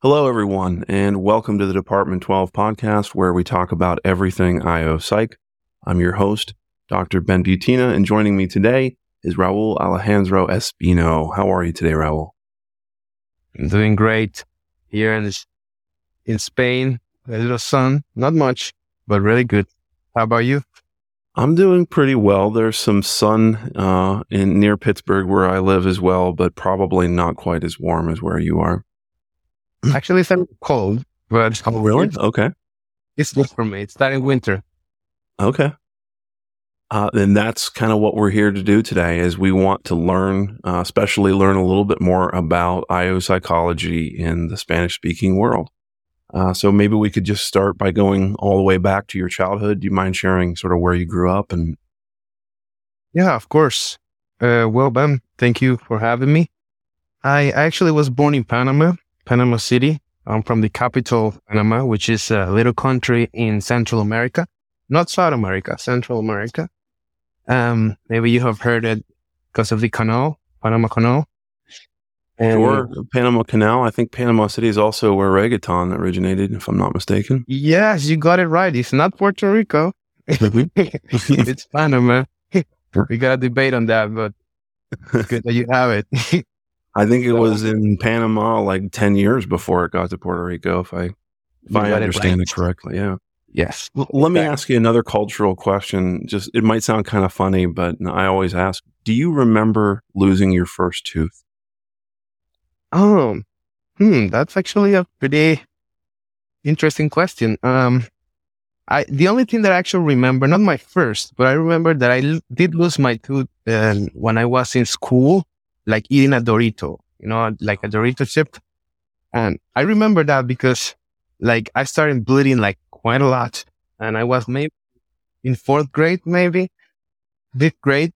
Hello, everyone, and welcome to the Department 12 podcast, where we talk about everything IO Psych. I'm your host, Dr. Ben Butina, and joining me today is Raul Alejandro Espino. How are you today, Raul? I'm doing great here in, in Spain. A little sun, not much, but really good. How about you? I'm doing pretty well. There's some sun uh, in near Pittsburgh where I live as well, but probably not quite as warm as where you are. Actually, it's a cold, but oh, really? Okay, it's good for me. It's starting winter. Okay, uh, and that's kind of what we're here to do today. Is we want to learn, uh, especially learn a little bit more about IO psychology in the Spanish-speaking world. Uh, so maybe we could just start by going all the way back to your childhood. Do you mind sharing sort of where you grew up and? Yeah, of course. Uh, well, Ben, thank you for having me. I actually was born in Panama Panama City. I'm from the capital of Panama, which is a little country in Central America, not South America, Central America. Um, maybe you have heard it because of the canal, Panama Canal. And sure, Panama Canal. I think Panama City is also where reggaeton originated, if I'm not mistaken. Yes, you got it right. It's not Puerto Rico. it's Panama. we got a debate on that, but it's good that you have it. I think it was in Panama like 10 years before it got to Puerto Rico, if I, if I understand it, it correctly. Yeah. Yes. Well, let me ask you another cultural question. Just, it might sound kind of funny, but I always ask, do you remember losing your first tooth? Oh, hmm, that's actually a pretty interesting question. Um, I, the only thing that I actually remember, not my first, but I remember that I l- did lose my tooth uh, when I was in school like eating a Dorito, you know, like a Dorito chip. And I remember that because like I started bleeding like quite a lot and I was maybe in fourth grade, maybe fifth grade.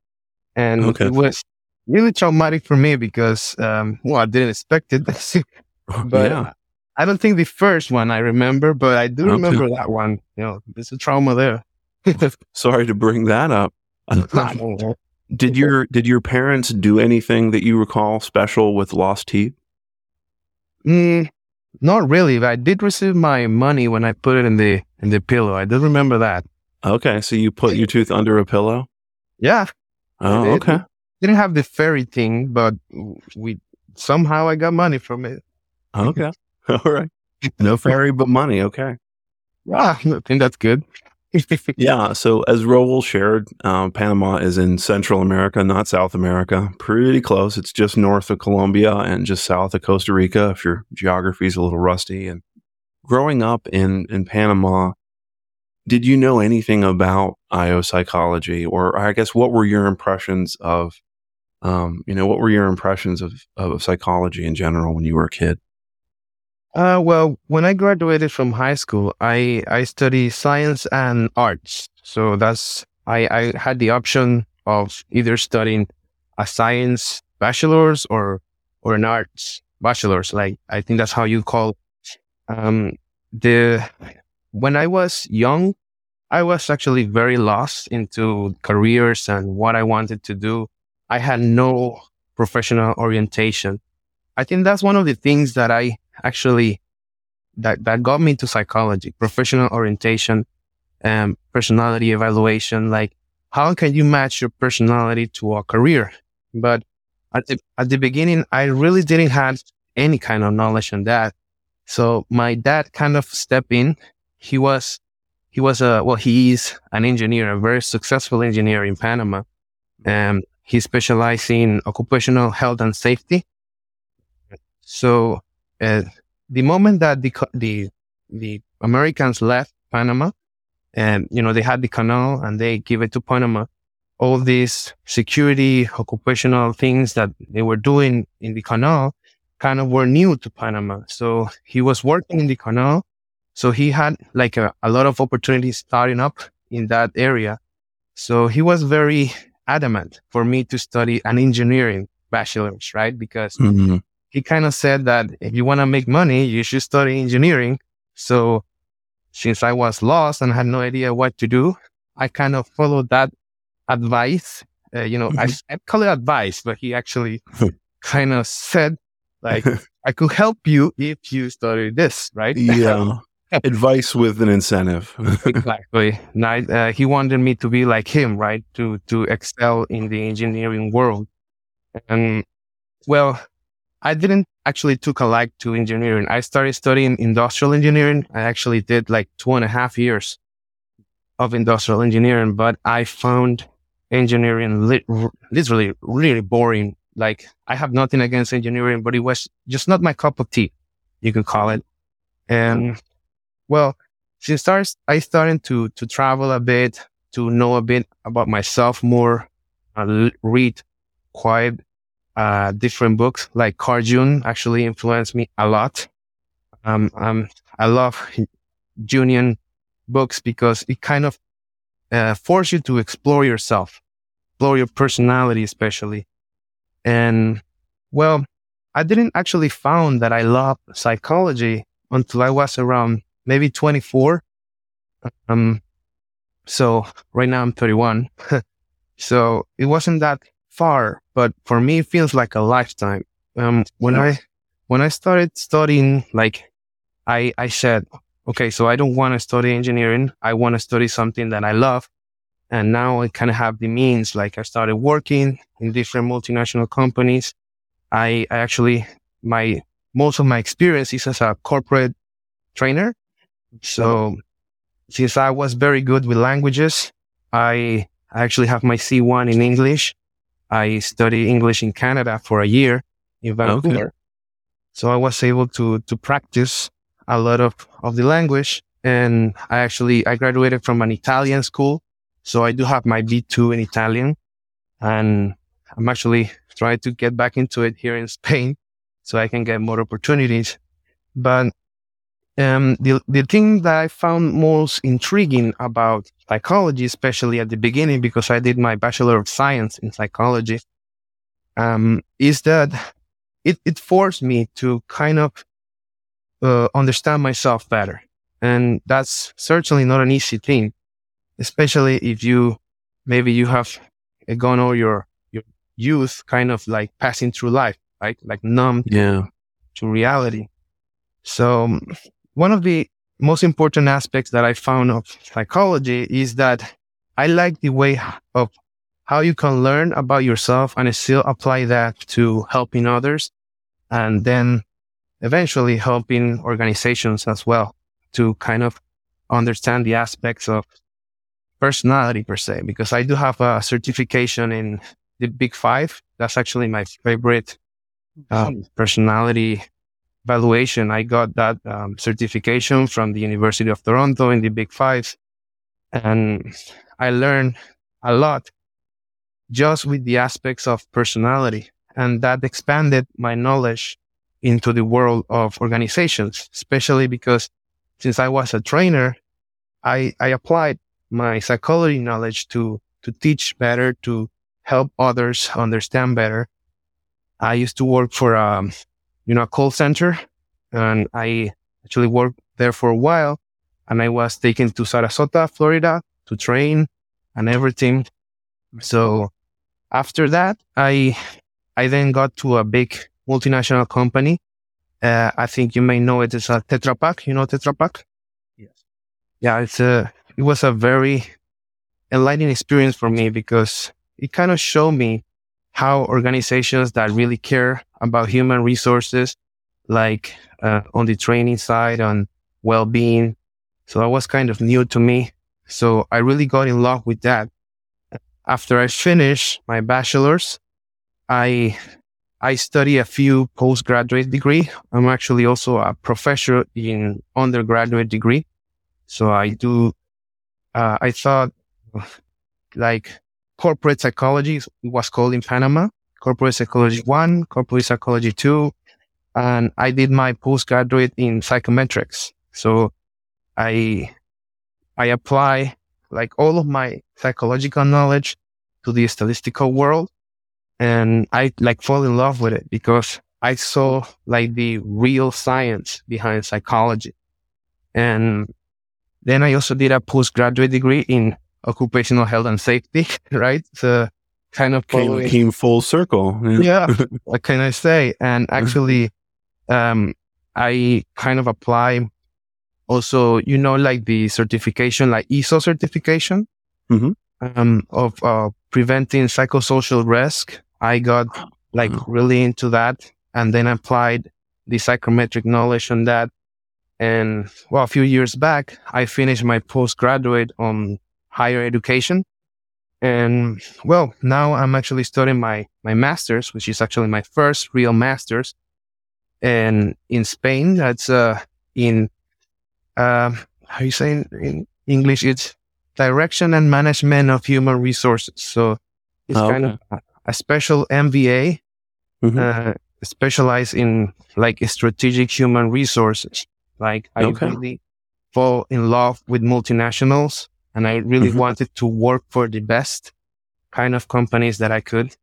And okay. it was really traumatic for me because, um, well, I didn't expect it. but yeah. I don't think the first one I remember, but I do remember that one. You know, there's a trauma there. Sorry to bring that up. Did your did your parents do anything that you recall special with lost teeth? Mm, not really. I did receive my money when I put it in the in the pillow. I did remember that. Okay, so you put your tooth under a pillow? Yeah. Oh, it, okay. It didn't have the fairy thing, but we somehow I got money from it. Okay. All right. No fairy, but money. Okay. Yeah, I think that's good yeah. So as Raul shared, uh, Panama is in Central America, not South America. Pretty close. It's just north of Colombia and just south of Costa Rica. If your geography is a little rusty. And growing up in in Panama, did you know anything about IO psychology, or I guess what were your impressions of, um, you know, what were your impressions of of psychology in general when you were a kid? Uh, well, when I graduated from high school, I, I studied science and arts. So that's, I, I had the option of either studying a science bachelor's or, or an arts bachelor's. Like, I think that's how you call, um, the, when I was young, I was actually very lost into careers and what I wanted to do. I had no professional orientation. I think that's one of the things that I actually that that got me into psychology, professional orientation, um, personality evaluation. Like, how can you match your personality to a career? But at the, at the beginning, I really didn't have any kind of knowledge on that. So my dad kind of stepped in. He was, he was a, well, he is an engineer, a very successful engineer in Panama. Um, he specialized in occupational health and safety. So uh, the moment that the the the Americans left Panama, and you know they had the canal and they give it to Panama, all these security occupational things that they were doing in the canal kind of were new to Panama. So he was working in the canal, so he had like a, a lot of opportunities starting up in that area. So he was very adamant for me to study an engineering bachelor's, right? Because mm-hmm he kind of said that if you want to make money, you should study engineering. So since I was lost and had no idea what to do, I kind of followed that advice. Uh, you know, mm-hmm. I, I call it advice, but he actually kind of said like, I could help you if you study this, right? Yeah. Advice with an incentive. exactly. Now, uh, he wanted me to be like him, right? To to excel in the engineering world. And well, I didn't actually took a like to engineering. I started studying industrial engineering. I actually did like two and a half years of industrial engineering, but I found engineering li- literally really boring. Like I have nothing against engineering, but it was just not my cup of tea, you could call it. And well, since start, I started to, to travel a bit, to know a bit about myself more, uh, read quite uh, different books like Carl actually influenced me a lot. Um, um, I love Jungian books because it kind of uh, force you to explore yourself, explore your personality, especially. And well, I didn't actually found that I love psychology until I was around maybe 24. Um, so right now I'm 31. so it wasn't that far, but for me, it feels like a lifetime. Um, when I, when I started studying, like I, I said, okay, so I don't want to study engineering. I want to study something that I love. And now I kind of have the means. Like I started working in different multinational companies. I, I actually, my, most of my experience is as a corporate trainer. So since I was very good with languages, I, I actually have my C1 in English I studied English in Canada for a year in Vancouver. Okay. So I was able to, to practice a lot of, of the language. And I actually, I graduated from an Italian school. So I do have my B2 in Italian and I'm actually trying to get back into it here in Spain so I can get more opportunities. But um, the, the thing that I found most intriguing about psychology, especially at the beginning, because I did my Bachelor of Science in psychology, um, is that it, it forced me to kind of uh, understand myself better. And that's certainly not an easy thing, especially if you, maybe you have gone all your, your youth kind of like passing through life, right? Like numb yeah. to reality. So one of the most important aspects that I found of psychology is that I like the way of how you can learn about yourself and still apply that to helping others and then eventually helping organizations as well to kind of understand the aspects of personality per se, because I do have a certification in the big five. That's actually my favorite um, personality valuation. I got that um, certification from the University of Toronto in the Big Five. And I learned a lot just with the aspects of personality. And that expanded my knowledge into the world of organizations, especially because since I was a trainer, I, I applied my psychology knowledge to, to teach better, to help others understand better. I used to work for um, you know, a call center. And I actually worked there for a while and I was taken to Sarasota, Florida to train and everything. So after that, I, I then got to a big multinational company. Uh, I think you may know it as a Tetra Pak. You know Tetra Pak? Yes. Yeah, it's a, it was a very enlightening experience for me because it kind of showed me how organizations that really care about human resources, like uh, on the training side, on well-being. So that was kind of new to me. So I really got in love with that. After I finished my bachelor's, I I study a few postgraduate degree. I'm actually also a professor in undergraduate degree. So I do. Uh, I thought like corporate psychology was called in Panama, corporate psychology one, corporate psychology two. And I did my postgraduate in psychometrics. So I, I apply like all of my psychological knowledge to the statistical world. And I like fall in love with it because I saw like the real science behind psychology. And then I also did a postgraduate degree in occupational health and safety, right? So kind of came, came full circle. Yeah. yeah what can I say? And actually, um, I kind of apply also, you know, like the certification, like ISO certification Mhm. um, of uh, preventing psychosocial risk. I got like Wow. really into that and then applied the psychometric knowledge on that. And well, a few years back, I finished my postgraduate on higher education. And well, now I'm actually studying my, my master's, which is actually my first real master's. And in Spain, that's, uh, in, um, how you say in, English? It's direction and management of human resources. So it's Oh, kind of a, special MBA, Mhm. uh, specialized in like strategic human resources. Like I Okay. really fall in love with multinationals and I really Mhm. wanted to work for the best kind of companies that I could.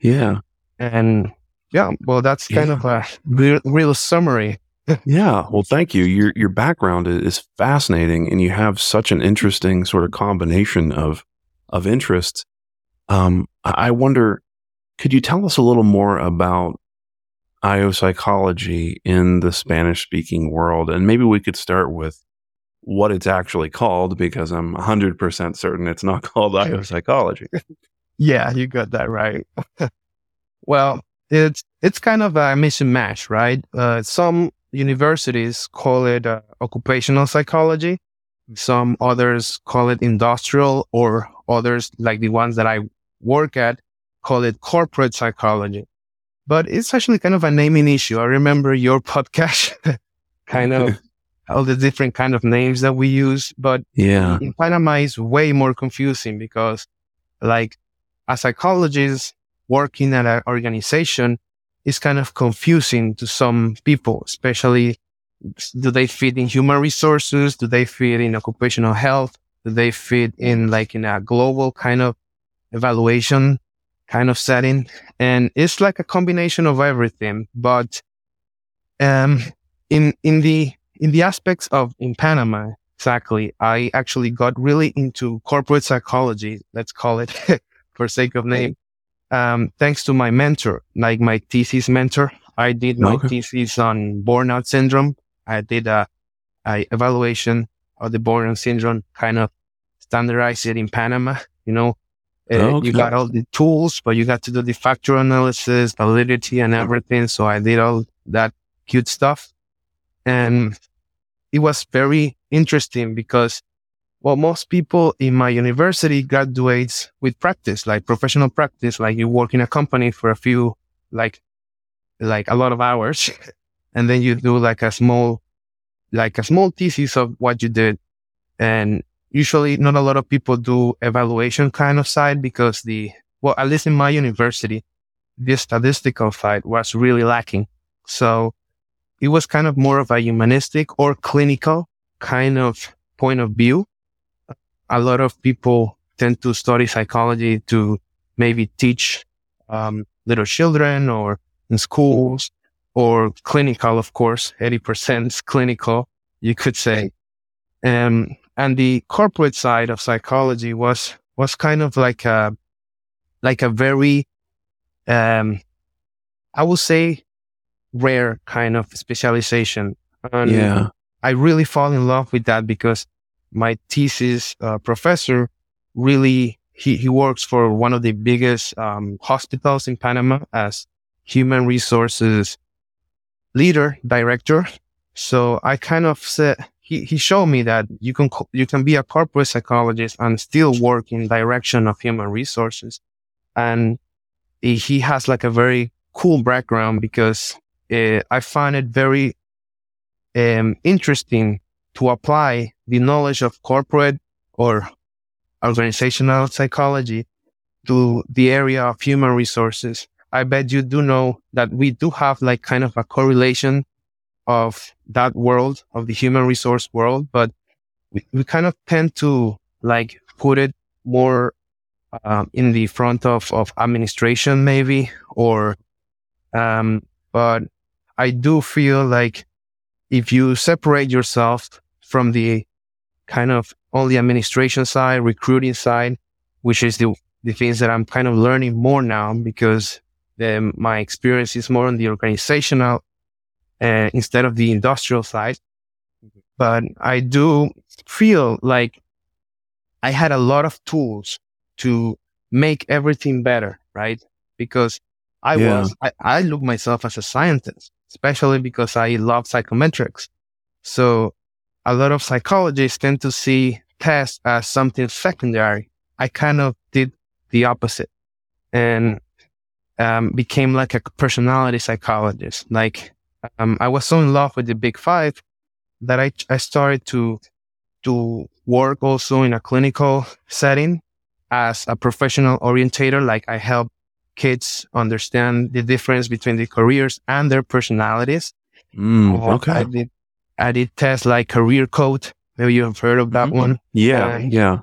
Yeah. And yeah, well, that's kind Yeah. of a real, real summary. Yeah. Well, thank you. Your your background is fascinating, and you have such an interesting sort of combination of of interests. Um, I I wonder, could you tell us a little more about IO psychology in the Spanish speaking world, and maybe we could start with what it's actually called, because I'm 100 percent certain it's not called IO psychology. Yeah, you got that right. well, it's it's kind of a mix and match, right? Uh, some universities call it uh, occupational psychology. Some others call it industrial, or others like the ones that I work at call it corporate psychology. But it's actually kind of a naming issue. I remember your podcast, kind of all the different kind of names that we use, but Yeah. in Panama is way more confusing because like a psychologist working at an organization is kind of confusing to some people, especially do they fit in human resources? Do they fit in occupational health? Do they fit in like in a global kind of evaluation kind of setting? And it's like a combination of everything. But, um, in, in the, in the aspects of in Panama, exactly, I actually got really into corporate psychology. Let's call it for sake of name. Um, thanks to my mentor, like my thesis mentor, I did my Okay. thesis on burnout syndrome. I did a, a evaluation of the burnout syndrome, kind of standardized it in Panama. You know, Uh, Okay. you got all the tools, but you got to do the factor analysis, validity, and everything. So I did all that cute stuff, and it was very interesting because well, most people in my university graduates with practice, like professional practice, like you work in a company for a few, like, like a lot of hours. And then you do like a small, like a small thesis of what you did. And usually not a lot of people do evaluation kind of side because the, well, at least in my university, the statistical side was really lacking. So it was kind of more of a humanistic or clinical kind of point of view a lot of people tend to study psychology to maybe teach um, little children or in schools or clinical, of course, 80% is clinical, you could say. Um, and the corporate side of psychology was, was kind of like a, like a very, um, I would say rare kind of specialization. And Yeah. I really fall in love with that because my thesis uh, professor really he, he works for one of the biggest um, hospitals in Panama as human resources leader director. So I kind of said he, he showed me that you can co- you can be a corporate psychologist and still work in direction of human resources, and he, he has like a very cool background because uh, I find it very um, interesting to apply the knowledge of corporate or organizational psychology to the area of human resources. I bet you do know that we do have like kind of a correlation of that world, of the human resource world, but we, we kind of tend to like put it more um, in the front of, of administration maybe, or, um, but I do feel like if you separate yourself from the kind of only administration side, recruiting side, which is the, the things that I'm kind of learning more now because the, my experience is more on the organizational uh, instead of the industrial side. But I do feel like I had a lot of tools to make everything better, right? Because I Yeah. was, I, I look myself as a scientist, especially because I love psychometrics. So a lot of psychologists tend to see tests as something secondary. I kind of did the opposite and um, became like a personality psychologist. Like um, I was so in love with the Big Five that I I started to to work also in a clinical setting as a professional orientator. Like I help kids understand the difference between the careers and their personalities. Mm, I okay. did I did tests like Career Code. Maybe you have heard of that Mhm. one. Yeah. Yeah.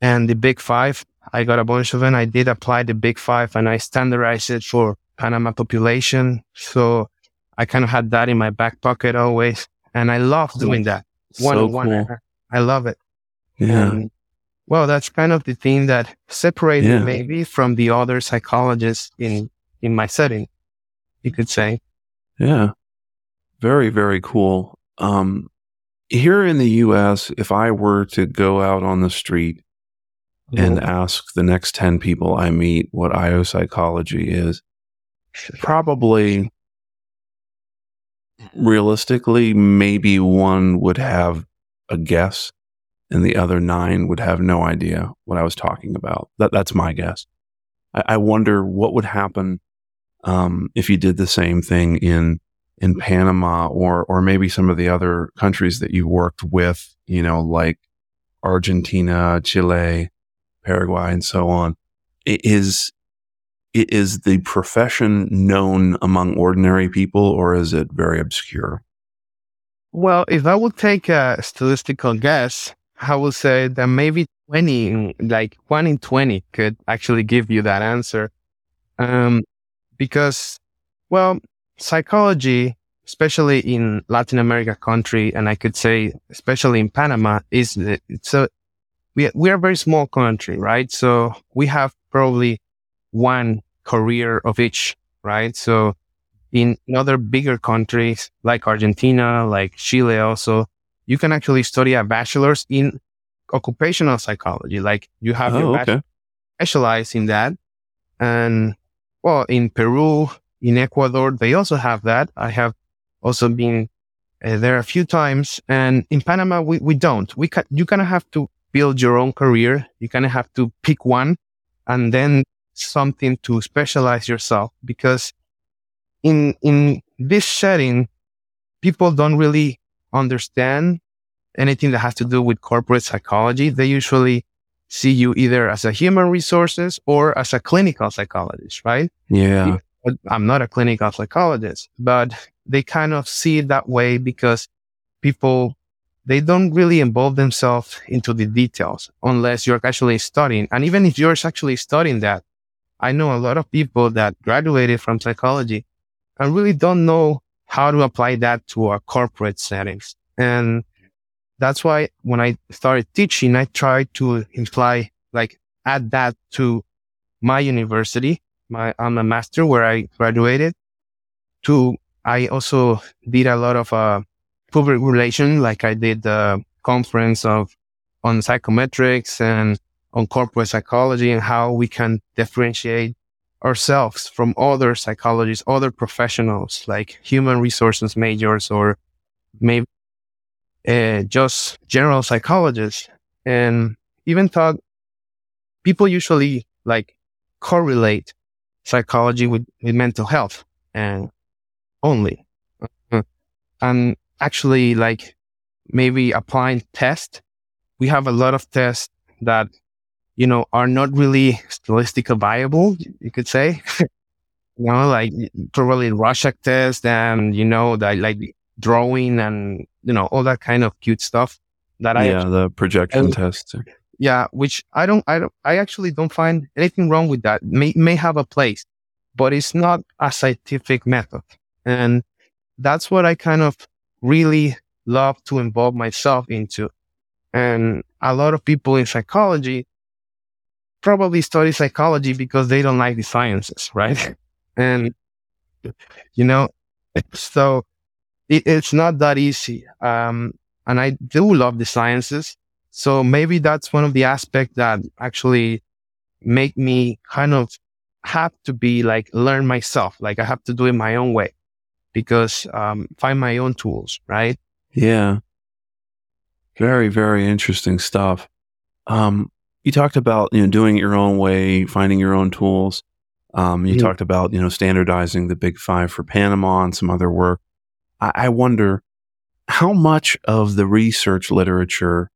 And the Big Five. I got a bunch of them. I did apply the Big Five and I standardized it for Panama population. So I kind of had that in my back pocket always. And I love doing that. One so on one. cool. I love it. Yeah. And, well, that's kind of the thing that separated Yeah. me maybe from the other psychologists in, in my setting, you could say. Yeah. Very, very cool. Um, here in the US, if I were to go out on the street and ask the next 10 people I meet what IO psychology is, probably realistically, maybe one would have a guess and the other nine would have no idea what I was talking about. That, that's my guess. I, I wonder what would happen um, if you did the same thing in in Panama or or maybe some of the other countries that you worked with, you know, like Argentina, Chile, Paraguay, and so on. It is it is the profession known among ordinary people, or is it very obscure? Well, if I would take a statistical guess, I would say that maybe 20, like one in 20 could actually give you that answer. Um, because, well, psychology, especially in Latin America country, and I could say, especially in Panama, is, it's a, we, we are a very small country, right? So we have probably one career of each, right? So in other bigger countries like Argentina, like Chile also, you can actually study a bachelor's in occupational psychology. Like you have your Oh, bachelor okay. specialize in that. And well, in Peru, in Ecuador, they also have that. I have also been uh, there a few times. And in Panama, we, we don't. We ca- you kind of have to build your own career. You kind of have to pick one and then something to specialize yourself because in, in this setting, people don't really understand anything that has to do with corporate psychology. They usually see you either as a human resources or as a clinical psychologist, right? Yeah. I'm not a clinical psychologist, but they kind of see it that way because people, they don't really involve themselves into the details unless you're actually studying. And even if you're actually studying that, I know a lot of people that graduated from psychology and really don't know how to apply that to our corporate settings. And that's why when I started teaching, I tried to imply, like add that to my university, my alma master where I graduated to, I also did a lot of, uh, public relation, like I did the conference of on psychometrics and on corporate psychology and how we can differentiate ourselves from other psychologists, other professionals like human resources majors or maybe uh, just general psychologists. And even thought people usually like correlate psychology with, with mental health and only. Uh, and actually like maybe applying tests. We have a lot of tests that you know are not really statistically viable you could say you know like probably rorschach test and you know that like drawing and you know all that kind of cute stuff that i yeah, the projection and- test. yeah, which I don't, I don't, I actually don't find anything wrong with that. May may have a place, but it's not a scientific method, and that's what I kind of really love to involve myself into. And a lot of people in psychology probably study psychology because they don't like the sciences, right? and you know, so it, it's not that easy. Um, and I do love the sciences. So maybe that's one of the aspects that actually make me kind of have to be like learn myself. Like I have to do it my own way because, um, find my own tools, right? Yeah. Very, very interesting stuff. Um, you talked about, you know, doing it your own way, finding your own tools. Um, you Mhm. talked about, you know, standardizing the big five for Panama and some other work. I, I wonder how much of the research literature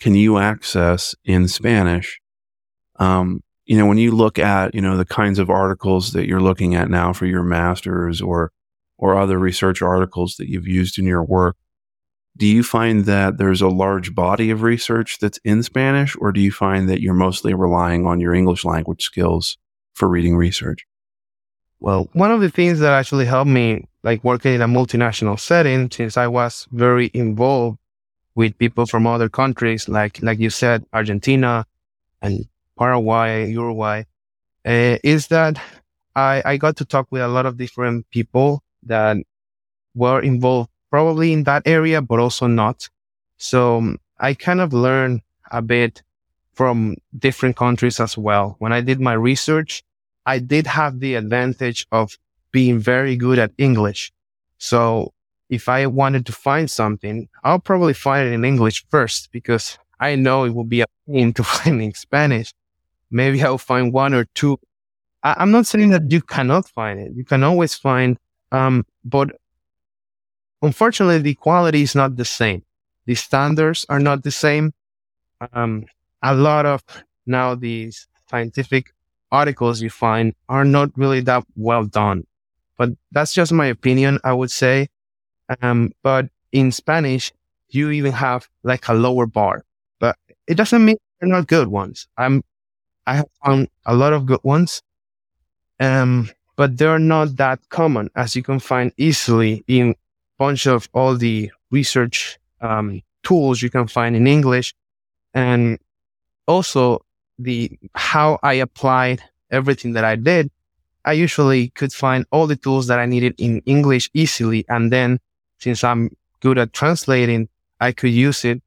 can you access in Spanish? Um, you know, when you look at, you know, the kinds of articles that you're looking at now for your master's or, or other research articles that you've used in your work, do you find that there's a large body of research that's in Spanish, or do you find that you're mostly relying on your English language skills for reading research? Well, one of the things that actually helped me, like working in a multinational setting, since I was very involved with people from other countries, like like you said, Argentina and Paraguay, Uruguay, uh, is that I I got to talk with a lot of different people that were involved probably in that area, but also not. So um, I kind of learned a bit from different countries as well. When I did my research, I did have the advantage of being very good at English. So if I wanted to find something, I'll probably find it in English first because I know it will be a pain to find in Spanish. Maybe I'll find one or two. I- I'm not saying that you cannot find it. You can always find, um, but unfortunately, the quality is not the same. The standards are not the same. Um, a lot of now these scientific articles you find are not really that well done. But that's just my opinion, I would say. Um, but in Spanish, you even have like a lower bar, but it doesn't mean they're not good ones. I'm, I have found a lot of good ones. Um, but they're not that common as you can find easily in bunch of all the research, um, tools you can find in English. And also the, how I applied everything that I did, I usually could find all the tools that I needed in English easily. And then since I'm good at translating, I could use it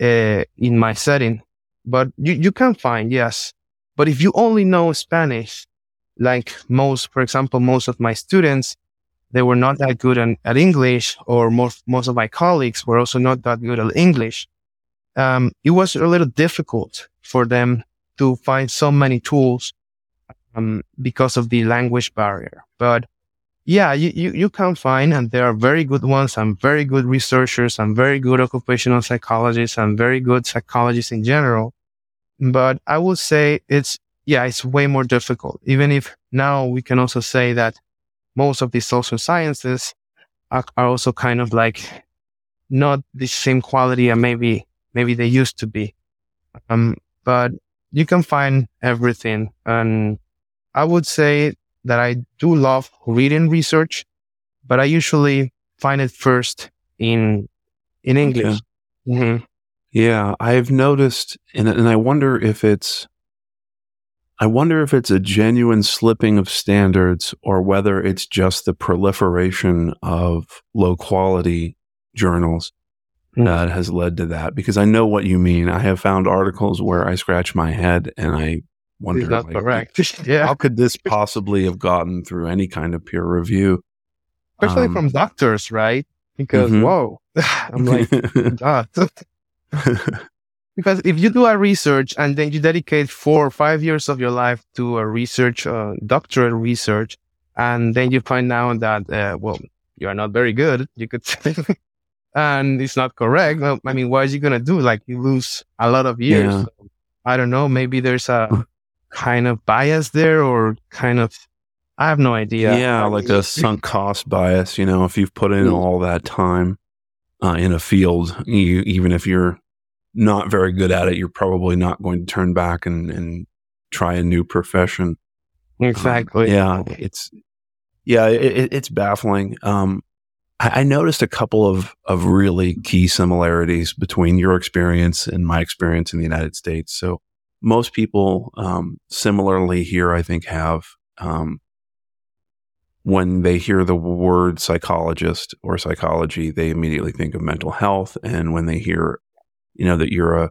uh, in my setting. But you, you can find, yes. But if you only know Spanish, like most, for example, most of my students, they were not that good at, English or most, most of my colleagues were also not that good at English. Um, it was a little difficult for them to find so many tools um, because of the language barrier. But yeah, you, you, you can find, and there are very good ones and very good researchers and very good occupational psychologists and very good psychologists in general. But I would say it's, yeah, it's way more difficult. Even if now we can also say that most of the social sciences are, are also kind of like not the same quality and maybe, maybe they used to be. Um, but you can find everything. And I would say that I do love reading research, but I usually find it first in, in English. Mhm. Yeah, I've noticed, and, and I wonder if it's, I wonder if it's a genuine slipping of standards or whether it's just the proliferation of low quality journals Mm. that has led to that. Because I know what you mean. I have found articles where I scratch my head and I wonder, that like, correct? yeah. how could this possibly have gotten through any kind of peer review? Especially Um, from doctors, right? Because, Mhm. whoa, I'm like, God. Because if you do a research and then you dedicate four or five years of your life to a research, uh, doctorate research, and then you find out that, uh, well, you are not very good, you could say, and it's not correct. Well, I mean, what is you going to do? Like you lose a lot of years. Yeah. So, I don't know. Maybe there's a kind of bias there or kind of, I have no idea. Yeah, like a sunk cost bias. You know, if you've put in Mm. all that time uh, in a field, you, even if you're not very good at it, you're probably not going to turn back and, and try a new profession. Um, Exactly. yeah, it's yeah, it, it- it's baffling. Um, I, I noticed a couple of of really key similarities between your experience and my experience in the United States. So most people um, similarly here, I think, have um, when they hear the word psychologist or psychology, they immediately think of mental health. And when they hear, you know, that you're a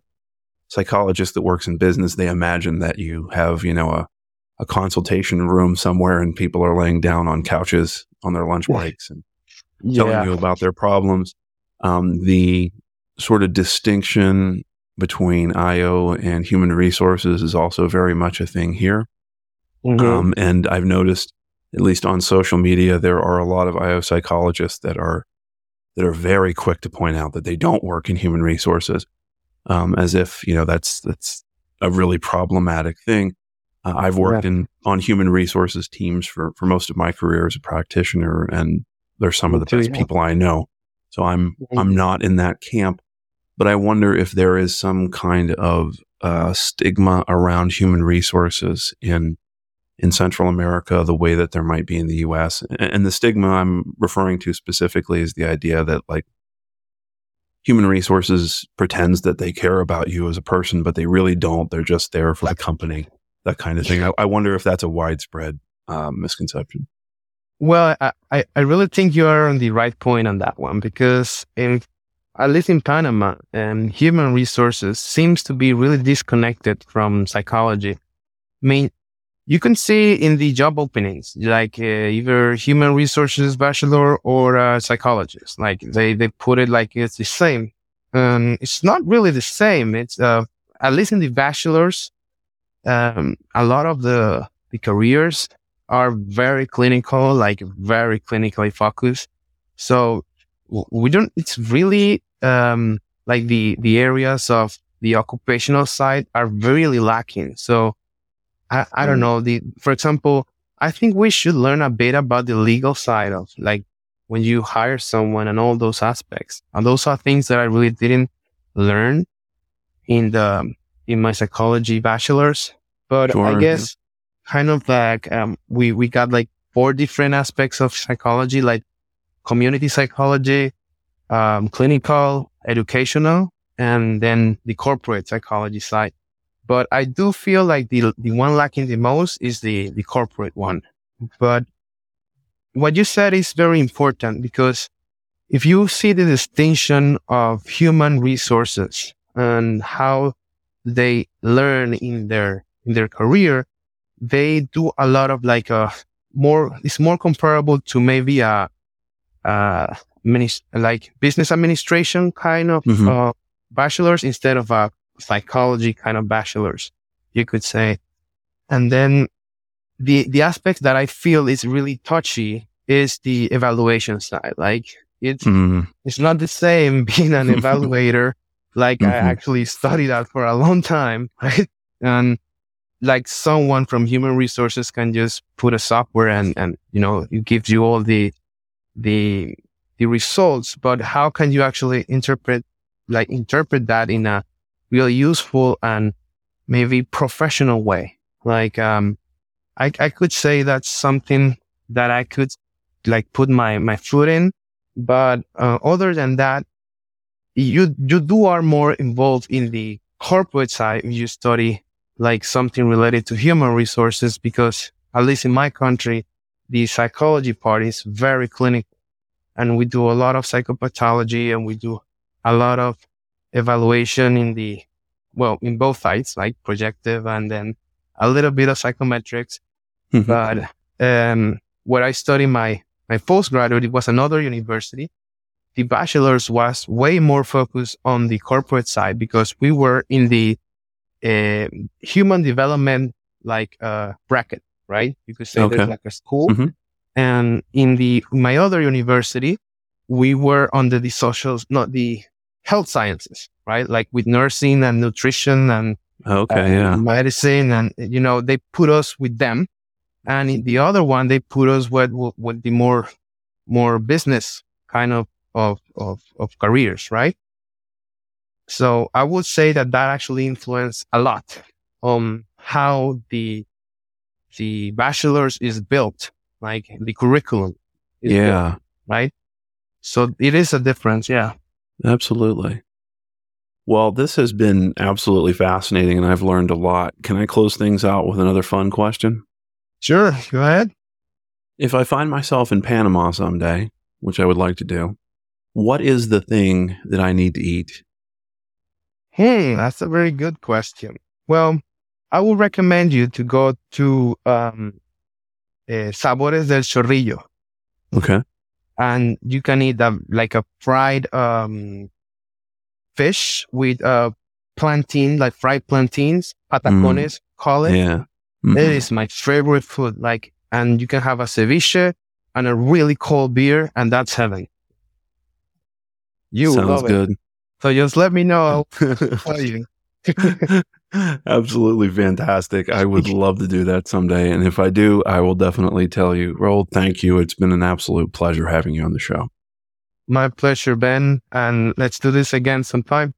psychologist that works in business, they imagine that you have, you know, a, a consultation room somewhere and people are laying down on couches on their lunch breaks and yeah. telling you about their problems. Um, the sort of distinction between IO and human resources is also very much a thing here. Mm-hmm. Um, and I've noticed, at least on social media, there are a lot of IO psychologists that are that are very quick to point out that they don't work in human resources, um, as if you know that's that's a really problematic thing. Uh, I've worked yeah. in on human resources teams for for most of my career as a practitioner, and they're some of the best yeah. people I know. So I'm mm-hmm. I'm not in that camp, but I wonder if there is some kind of uh, stigma around human resources in in Central America the way that there might be in the US. And the stigma I'm referring to specifically is the idea that like human resources pretends that they care about you as a person, but they really don't. They're just there for the company, that kind of thing. I, I wonder if that's a widespread um, misconception. Well, I, I really think you are on the right point on that one because in at least in Panama, um, human resources seems to be really disconnected from psychology. I mean, you can see in the job openings, like uh, either human resources bachelor or a psychologist. Like they, they put it like it's the same. Um, it's not really the same. It's, uh, at least in the bachelors, um, a lot of the, the careers are very clinical, like very clinically focused. So we don't, it's really, um, like the, the areas of the occupational side are really lacking. So, I, I don't mm. know. The, for example, I think we should learn a bit about the legal side of like when you hire someone and all those aspects. And those are things that I really didn't learn in the, in my psychology bachelor's. But sure. I guess kind of like, um, we, we got like four different aspects of psychology, like community psychology, um, clinical, educational, and then the corporate psychology side. But I do feel like the, the one lacking the most is the, the corporate one. But what you said is very important because if you see the distinction of human resources and how they learn in their, in their career, they do a lot of like a more, it's more comparable to maybe a, uh, like business administration kind of, mm-hmm. uh, bachelor's instead of a psychology kind of bachelor's, you could say. And then the, the aspect that I feel is really touchy is the evaluation side. Like it's, mm. it's not the same being an evaluator. like mm-hmm. I actually studied that for a long time, right? And like someone from human resources can just put a software and, and, you know, it gives you all the, the, the results, but how can you actually interpret, like interpret that in a really useful and maybe professional way. Like, um, I, I could say that's something that I could like put my, my foot in. But, uh, other than that, you, you do are more involved in the corporate side. You study like something related to human resources because at least in my country, the psychology part is very clinical and we do a lot of psychopathology and we do a lot of evaluation in the, well, in both sides, like projective and then a little bit of psychometrics. Mm-hmm. But, um, where I studied my, my postgraduate, it was another university. The bachelor's was way more focused on the corporate side because we were in the, uh, human development, like, uh, bracket, right? You could say okay. there's like a school. Mm-hmm. And in the, my other university, we were under the social, not the health sciences, right? Like with nursing and nutrition and okay, uh, yeah, medicine, and you know they put us with them, and in the other one they put us with with the more more business kind of of of, of careers, right? So I would say that that actually influenced a lot on how the the bachelor's is built, like the curriculum. yeah. Built, right. So it is a difference. Yeah. Absolutely. Well, this has been absolutely fascinating and I've learned a lot. Can I close things out with another fun question? Sure. Go ahead. If I find myself in Panama someday, which I would like to do, what is the thing that I need to eat? Hmm, that's a very good question. Well, I would recommend you to go to um, uh, Sabores del Chorrillo. Okay. And you can eat a, like a fried um, fish with uh, plantain, like fried plantains, patacones, mm. call it. Yeah. Mm-hmm. It is my favorite food. Like, and you can have a ceviche and a really cold beer, and that's heaven. You Sounds love good. It. So just let me know. I'll tell you. Absolutely fantastic. I would love to do that someday. And if I do, I will definitely tell you. Raul, thank you. It's been an absolute pleasure having you on the show. My pleasure, Ben. And let's do this again sometime.